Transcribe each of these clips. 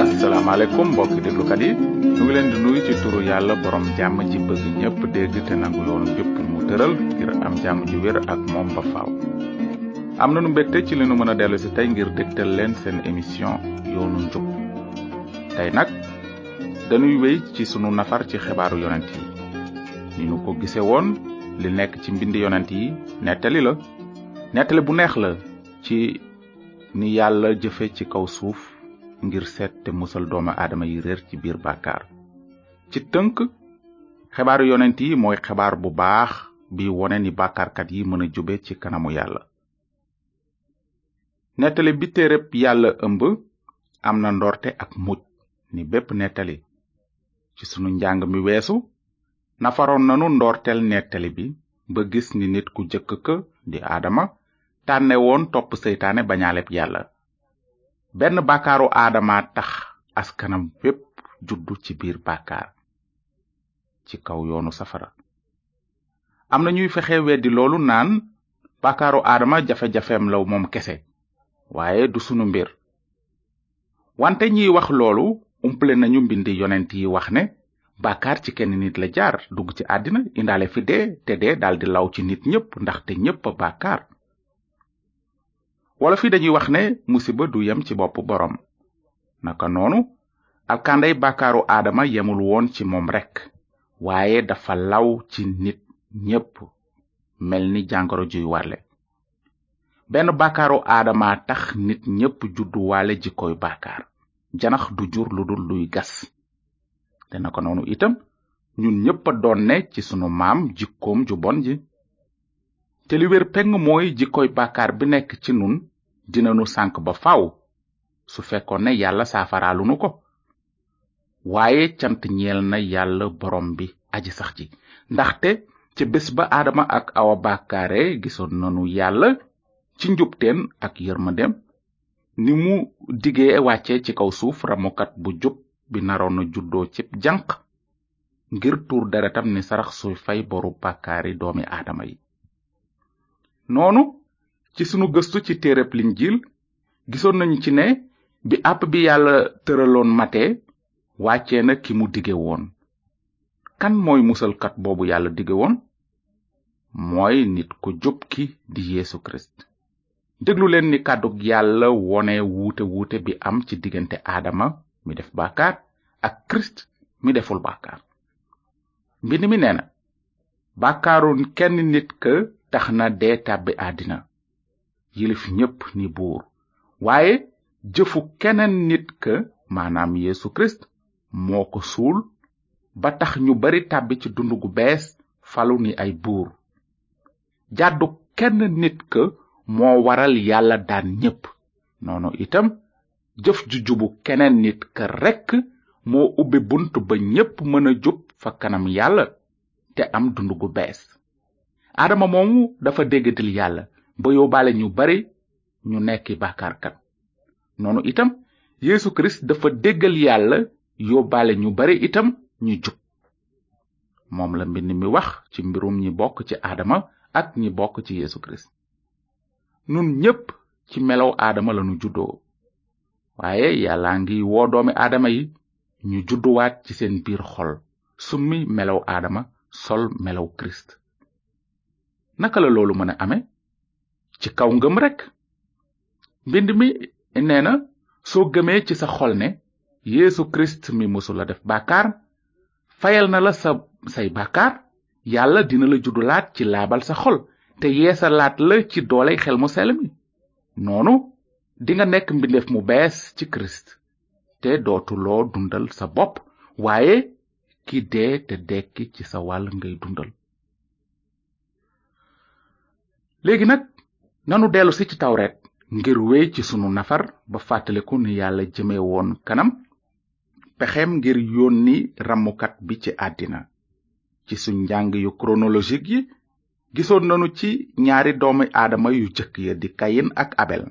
asalaamaaleykum mbokki déglukat yi ñu ngi leen di nuyu ci turu yàlla borom jàmm ji bëgg ñépp dégg te nangu yoon yépp mu tëral ngir am jàmm ju wér ak moom ba faaw. am na nu mbégte ci li nu mën a dellu si tey ngir dégtal leen seen émission yoonu njub tey nag dañuy wéy ci sunu nafar ci xibaaru yonent yi ni nu ko gise woon li nekk ci mbind yonent yi nettali la nettali bu neex la ci ni yàlla jëfe ci kaw suuf ngir seet te musal doomu aadama yi réer ci biir bàkkaar ci tënk xibaaru yonent yi mooy xebaar bu baax bi wone ni bàkkaarkat yi mën a jube ci kanamu yàlla nettali bi téereb yàlla ëmb am na ndoorte ak muj ni bépp nettali ci sunu njàng mi weesu nafaroon nanu ndoortel nettali bi ba gis ni nit ku jëkk ka di aadama tànne woon topp seytaane bañaaleb yàlla benn bàkkaaru aadama tax askanam wépp juddu ci biir bàkkaar ci kaw yoonu safara am na ñuy fexe weddi loolu naan bàkkaaru aadama jafe-jafeem law moom kese waaye du sunu mbir wante ñiy wax loolu umple nañu mbindi yonent yi wax ne bàkkaar ci kenn nit la jaar dugg ci àddina indaale fi dee te dee daldi law ci nit ñépp ndaxte ñépp a bàkkaar wolof yi dañuy wax ne musiba du yem ci bopp boroom naka noonu alkànday bàkkaaru aadama yemul woon ci moom rekk waaye dafa law ci nit ñépp mel ni jàngoro juy warle benn bàkkaaru aadama tax nit ñépp judduwaale jikkoy bàkkaar janax du jur lu dul luy gas te naka noonu itam ñun ñépp a doon ne ci sunu maam jikkoom ju bon ji te li wér peng mooy jikkoy bàkkaar bi nekk ci nun dinanu sànk ba faw su fekkoon ne yàlla saafaraalu nu ko waaye cant ñeel na yàlla borom bi aji sax ji ndaxte ca bés ba aadama ak awa bàkkaare gisoon nanu yàlla ci njubteem ak yërmandeem ni mu digee wàcce ci kaw suuf ramukat bu jub bi naroon a juddoo cib janq ngir tuur deretam ni sarax suy fay boru bàkkaari doomi aadama yi noonu ci sunu gëstu ci téereb linjiil gisoon nañu ci ne bi àpp bi yàlla tëraloon mate wàcce na ki mu dige woon kan mooy musalkat boobu yàlla dige woon mooy nit ku jub ki di yeesu kirist déglu leen ni kàddug yàlla wone wuute wuute bi am ci diggante aadama mi def bàkkaar ak kirist mi deful bàkkaar mbind mi nee na bàkkaaru kenn nit ka tax na dee tàbbi àddina yilif ñépp ni buur waaye jëfu keneen nit ka maanaam Yeesu Kirist moo ko suul ba tax ñu bari tàbbi ci dund gu bees falu ni ay buur jàddu kenn nit ka moo waral yàlla daan ñépp noonu itam jëf ju jubu keneen nit ka rekk moo ubbi bunt ba ñépp mën a jub fa kanam yàlla te am dund gu bees aadama moomu dafa déggadil yàlla ba yóbbaale ñu bari ñu nekki bàkkaarkat noonu itam yeesu kirist dafa déggal yàlla yóbbaale ñu bari itam ñu jub moom la mbind mi wax ci mbirum ñi bokk ci aadama ak ñi bokk ci yeesu kirist nun ñépp ci melow aadama lanu juddoo waaye yàlla ngi woo doomi aadama yi ñu judduwaat ci seen biir xol summi melow aadama sol melow kirist naka la loolu mën a ame ci kaw ngëm rekk mbind mi nee na soo gëmee ci sa xol ne yéesu kirist mi mësula def bàkkaar fayal na la sa say bàkkaar yàlla dina la juddulaat ci laabal sa xol te yeesalaat la ci dooley xel mu sell mi noonu dinga nekk mbindeef mu bees ci kirist te dootuloo dundal sa bopp waaye ki dee te dekki ci sa wàll ngay dundal léegi nag nanu dellu si ci tawret ngir wéy ci sunu nafar ba fàttaliku ni yàlla jëme woon kanam pexem ngir yónni ramukat bi ci àddina ci suñ njàng yu chronologique yi gisoon nanu ci ñaari doomi aadama yu jëkk ya di kayin ak abel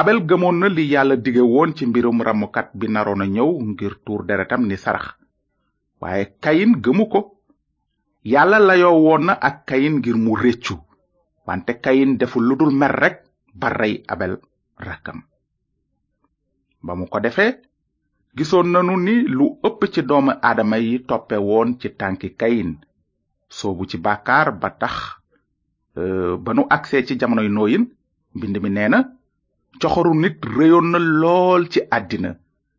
abel gëmoon na li yàlla dige woon ci mbirum ramukat bi naroon a ñëw ngir tuur deretam ni sarax waaye kayin gëmu ko yàlla layoo woon na ak kayin ngir mu réccu wante kayin deful lu dul mer rekk ba rey abel rakkam ba mu ko defee gisoon nanu ni lu ëpp ci doomu aadama yi toppe woon ci tànki kayin soobu ci bàkkaar ba tax euh, ba nu agsee ci jamonoy nooyin mbind mi nee na coxoru nit réyoon na lool ci àddina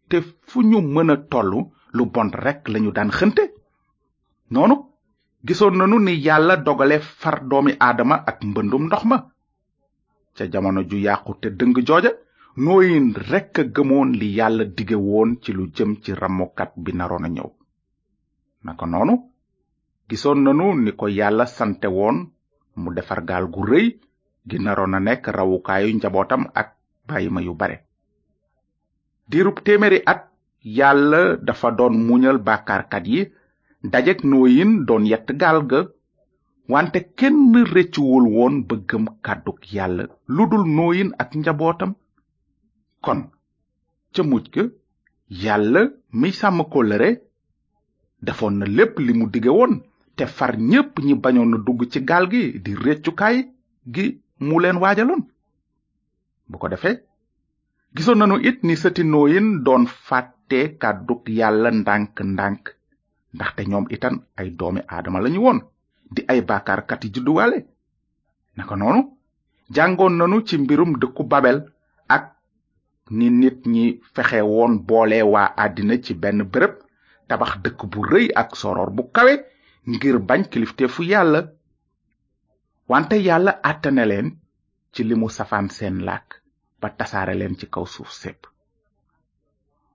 te fu ñu mën a tollu lu bon rekk lañu daan xënte noonu gisoon nanu ni yàlla dogale far doomi aadama ak mbëndum ndox ma ca jamono ju yàqu te dëng jooja nooyin rekk a gëmoon li yàlla dige woon ci lu jëm ci ramukat bi naroon a ñëw naka noonu gisoon nanu ni ko yàlla sante woon mu defar gaal gu rëy gi naroon a nekk rawukaayu njabootam ak bàyyima yu bare diirub téeméeri at yàlla dafa doon muñal bàkkaarkat yi dajek nooyin doon yett gaal ga wante kenn rëccuwul woon bëggam kàdduk yàlla lu dul nooyin ak njabootam kon ca muj ga yàlla mi sàmm kóllëre defoon na lépp li mu dige woon te far ñépp ñi bañoon na dugg ci gaal gi di réccukaay gi mu leen waajaloon bu ko defee gisoon nanu it ni sëti nooyin doon fàtte kàddug yàlla ndànk ndànk ndaxte ñoom itam ay doomi aadama lañu woon di ay baakaarkat yi judduwaale naka noonu jàngoon nanu ci mbirum dëkku babel ak ni nit ñi fexe woon boole waa àddina ci benn bërëb tabax dëkk bu rëy ak soror bu kawe ngir bañ kilifteefu yàlla wante yàlla àttane leen ci limu safaan seen làkk ba tasaare leen ci kaw suuf sépp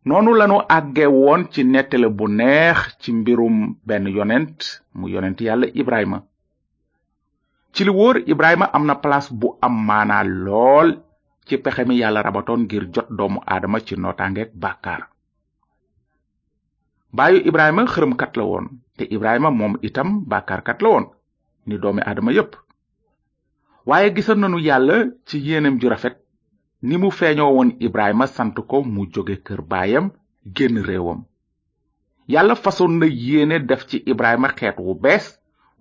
noonu lanu àgge woon ci nettale bu neex ci mbirum benn yonent mu yonent yàlla ibrahima ci li wóor ibrahima am na place bu am maanaa lool ci pexe mi yàlla rabatoon ngir jot doomu aadama ci nootaangeeg bàkkaar baayu ibrahima xërëmkat la woon te ibrahima moom itam bàkkaarkat la woon ni doomi aadama yépp waaye gisoon nanu yàlla ci yéenem ju rafet ni mu feeñoo woon ibrahima sant ko mu jóge kër baayam génn réewam yàlla fasoon na yéene def ci ibrahima xeet wu bees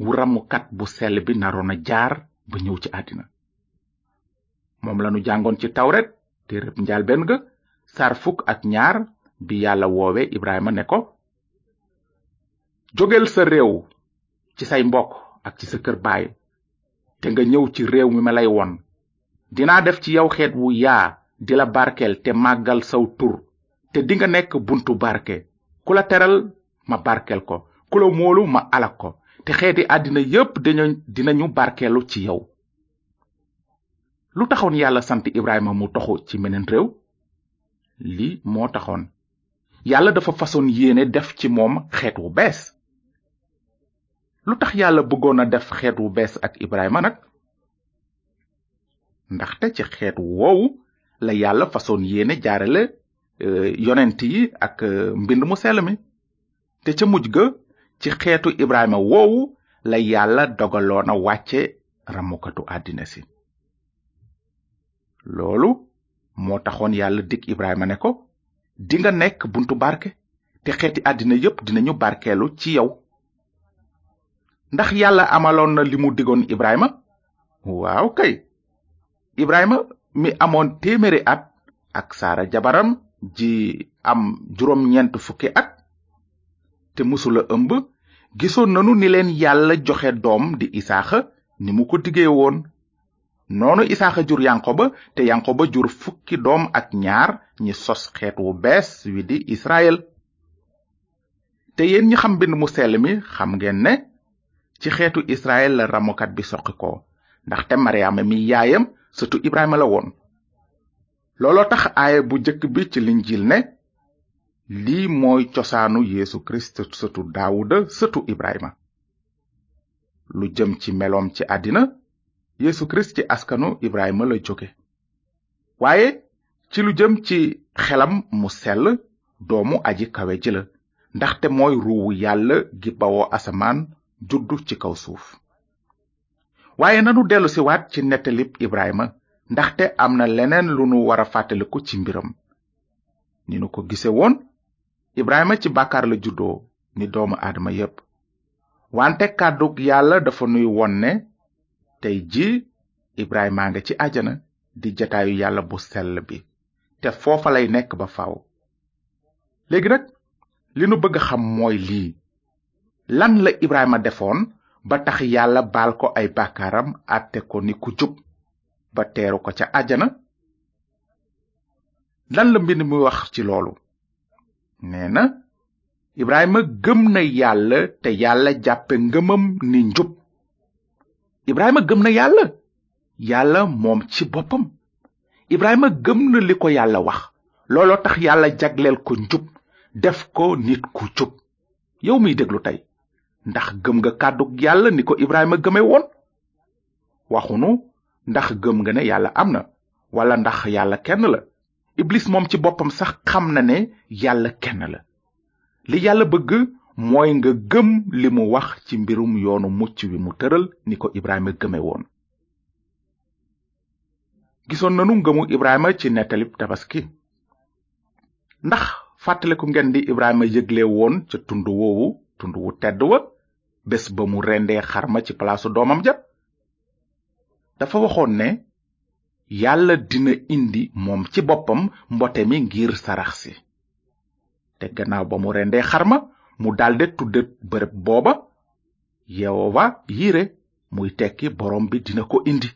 wu ramukat bu sell bi naroon a jaar ba ñëw ci àddina moom lanu jàngoon ci tawret téereb njaalbeen ga sar fukk ak ñaar bi yàlla woowe ibrahima ne ko jógeel sa réew ci say mbokk ak ci sa kër baay te nga ñëw ci réew mi ma lay won dinaa def ci yow xeet wu yaa di la barkeel te màggal saw tur te dinga nekk buntu barke ku la teral ma barkeel ko ku la móolu ma alak ko te xeeti àddina yépp dina dinañu barkeelu ci yow lu taxoon yàlla sant Ibrahima mu toxu ci meneen réew li moo taxoon yàlla dafa façon yéene def ci moom xeet wu bees lu tax yàlla bëggoon a def xeet wu bees ak Ibrahima nag ndaxte ci xeet woowu la yàlla fasoon yéene jaarale euh, yonent yi ak euh, mbind mu sell mi te ca mujj ga ci xeetu Ibrahima woowu la yàlla dogaloona wàcce ramukatu àddina si loolu moo taxoon yàlla dig Ibrahima ne ko dinga nekk buntu barke te xeeti àddina yépp dinañu barkeelu ci yow ndax yàlla amaloon na li mu digoon ibrahima waaw kay ibrahima mi amoon téeméeri at ak saara jabaram ji am juróom ñeent fukki at te musula ëmb gisoon nanu ni leen yàlla joxe doom di isaaxa ni mu ko digee woon noonu isaaxa jur yanqoba te yanqoba jur fukki doom ak ñaar ñi sos xeet wu bees wi di israel te yéen ñi xam bind mu sell mi xam ngeen ne ci xeetu israel la ramukat bi soqi ko ndaxte maryaama mi yaayam sëtu ibrahima la woon looloo tax aaya bu jëkk bi ci linjil ne lii mooy cosaanu yeesu kirist sëtu daawuda sëtu ibrahima lu jëm ci meloom ci àddina yeesu kirist ci askanu ibrahima la jóge waaye ci lu jëm ci xelam mu sell doomu aji kawe ji la ndaxte mooy ruuwu yàlla gi bawoo asamaan juddu ci kaw suuf waaye nanu dellu si waat ci nettalib ibrahima ndaxte am na leneen lu nu war a fàttaliku ci mbiram ni nu ko gise woon ibrahima ci bàkkaar la juddoo ni doomu aadama yépp wante kàddug yàlla dafa nuy won ne tey ji ibrahima nga ci àjjana di jataayu yàlla bu sell bi te foofa lay nekk ba faw léegi nag li nu bëgg xam mooy lii lan la ibrahima defoon ba tax yàlla baal ko ay bàkkaaram àtte ko ni ku jub ba teeru ko ca àjjana lan la mbind mi wax ci loolu nee na Ibrahima gëm na yàlla te yàlla jàppe ngëmam ni njub Ibrahima gëm na yàlla yàlla moom ci boppam Ibrahima gëm na li ko yàlla wax looloo tax yàlla jagleel ko njub def ko nit ku jub yow miy déglu tey ndax gëm nga kàddu yàlla ni ko Ibrahima gëme woon waxunu ndax gëm nga ne yàlla am na wala ndax yàlla kenn la iblis moom ci boppam sax xam na ne yàlla kenn la li yàlla bëgg mooy nga gëm li mu wax ci mbirum yoonu mucc wi mu tëral ni ko ibrahima gëme woon gisoon nanu ngëmu ibrahima ci nettalib tabaski ndax fàttaliku ngeen di ibrahima yëgle woon ca tund woowu tund wu tedd wa bés ba mu rendee xarma ci palaasu doomam ja dafa waxoon ne yàlla dina indi moom ci boppam mbote mi ngir sarax si te gannaaw ba mu rendee xarma mu dalde tudde bërëb booba yewowa yire muy tekki borom bi dina ko indi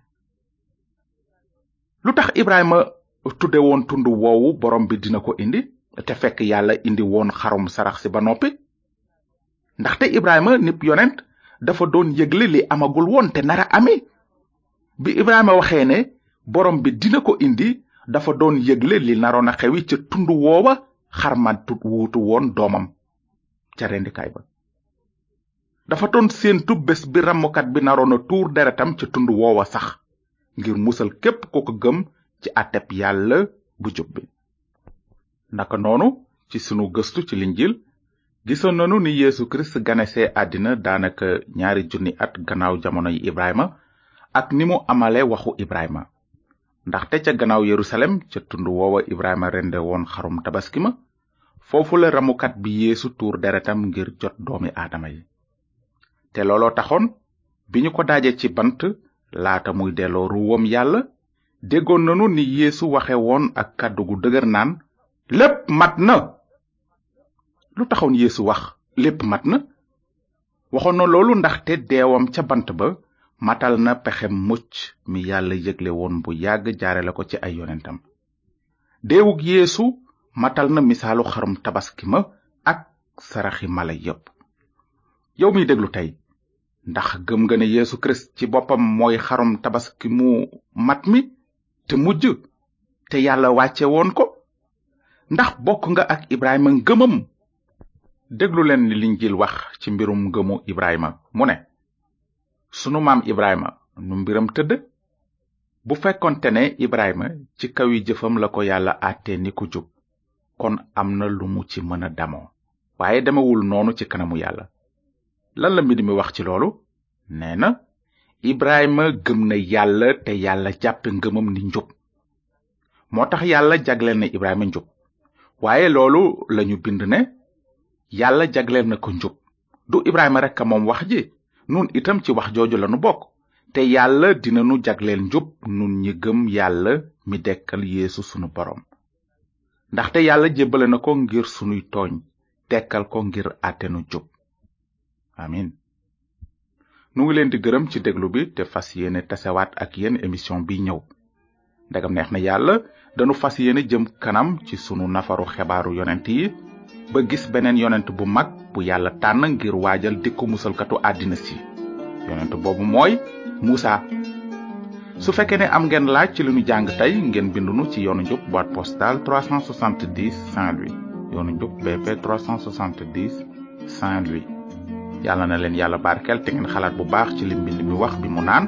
lu tax ibrahima tudde woon tund woowu borom bi dina ko indi te fekk yàlla indi woon xarum sarax si ba noppi ndaxte Ibrahima nib yonent dafa doon yëgle li amagul woon te nara ame bi Ibrahima waxee ne borom bi dina ko indi dafa doon yëgle li naroon a xewi ca tund woowa xarma tut wuutu woon doomam ca rendikaay ba dafa doon séentu bés bi rammukat bi naroon a tuur deretam ca tund woowa sax ngir musal képp ko ko gëm ci àtteb yàlla bu jub bi naka noonu ci sunu gëstu ci linjil gisoon nanu ni yeesu kirist ganesee àddina daanaka ñaari junni at gannaaw jamono yi ibrahima ak ni mu amale waxu ibrahima ndaxte ca gannaaw yerusalem ca tund woowa ibrahima rende woon xarum tabaski ma foofu la ramukat bi yeesu tuur deretam ngir jot doomi aadama yi te looloo taxoon bi ñu ko daaje ci bant laata muy delloo ruwam yàlla déggoon nanu ni yéesu waxe woon ak kàddu gu dëgër naan lépp mat na lu taxoon yéesu wax lépp mat na waxoon na loolu ndaxte deewam ca bant ba matal na pexe mucc mi yàlla yëgle woon bu yàgg jaare la ko ci ay yonentam deewug yéesu matal na misaalu xarum tabaski ma ak saraxi mala yépp yow miy déglu tey ndax gëm nga ne Yeesu Kirist ci boppam mooy xarum tabaski mu mat mi te mujj te yàlla wàcce woon ko ndax bokk nga ak Ibrahima ngëmam déglu leen li Linjiil wax ci mbirum ngëmu Ibrahima mu ne sunu maam Ibrahima nu mbiram tëdd bu fekkonte ne Ibrahima ci kawi jëfam la ko yàlla àtte ni ku jub kon am na lu mu ci mën a damoo waaye demewul noonu ci kanamu yàlla lan la mbind mi wax ci loolu nee na ibrahima gëm na yàlla te yàlla jàppe ngëmam ni njub moo tax yàlla jagleel na ibrahima njub waaye loolu lañu bind ne yàlla jagleel na ko njub du ibrahima rekk moom wax ji nun itam ci wax jooju lanu bokk te yàlla dina nu jagleel njub nun ñi gëm yàlla mi dekkal yeesu sunu boroom ndaxte yàlla jébbale na ko ngir sunuy tooñ tekkal ko ngir àtte nu jub amin nu ngi leen di gërëm ci déglu bi te fas yéene tasewaat ak yéen émission bi ñëw ndegam neex na yàlla danu fas yéene jëm kanam ci sunu nafaru xebaaru yonent yi ba gis beneen yonent bu mag bu yàlla tànn ngir waajal dikku musalkatu àddina si yonent boobu mooy Muusa su fekkee ne am ngeen laaj ci li ñu jàng tey ngeen bindunu ci yoonu njub boîte postale 370 Saint-Louis yoonu njub BP 370 Saint-Louis yàlla na leen yàlla barkeel te ngeen xalaat bu baax ci li mbind mi wax bi mu naan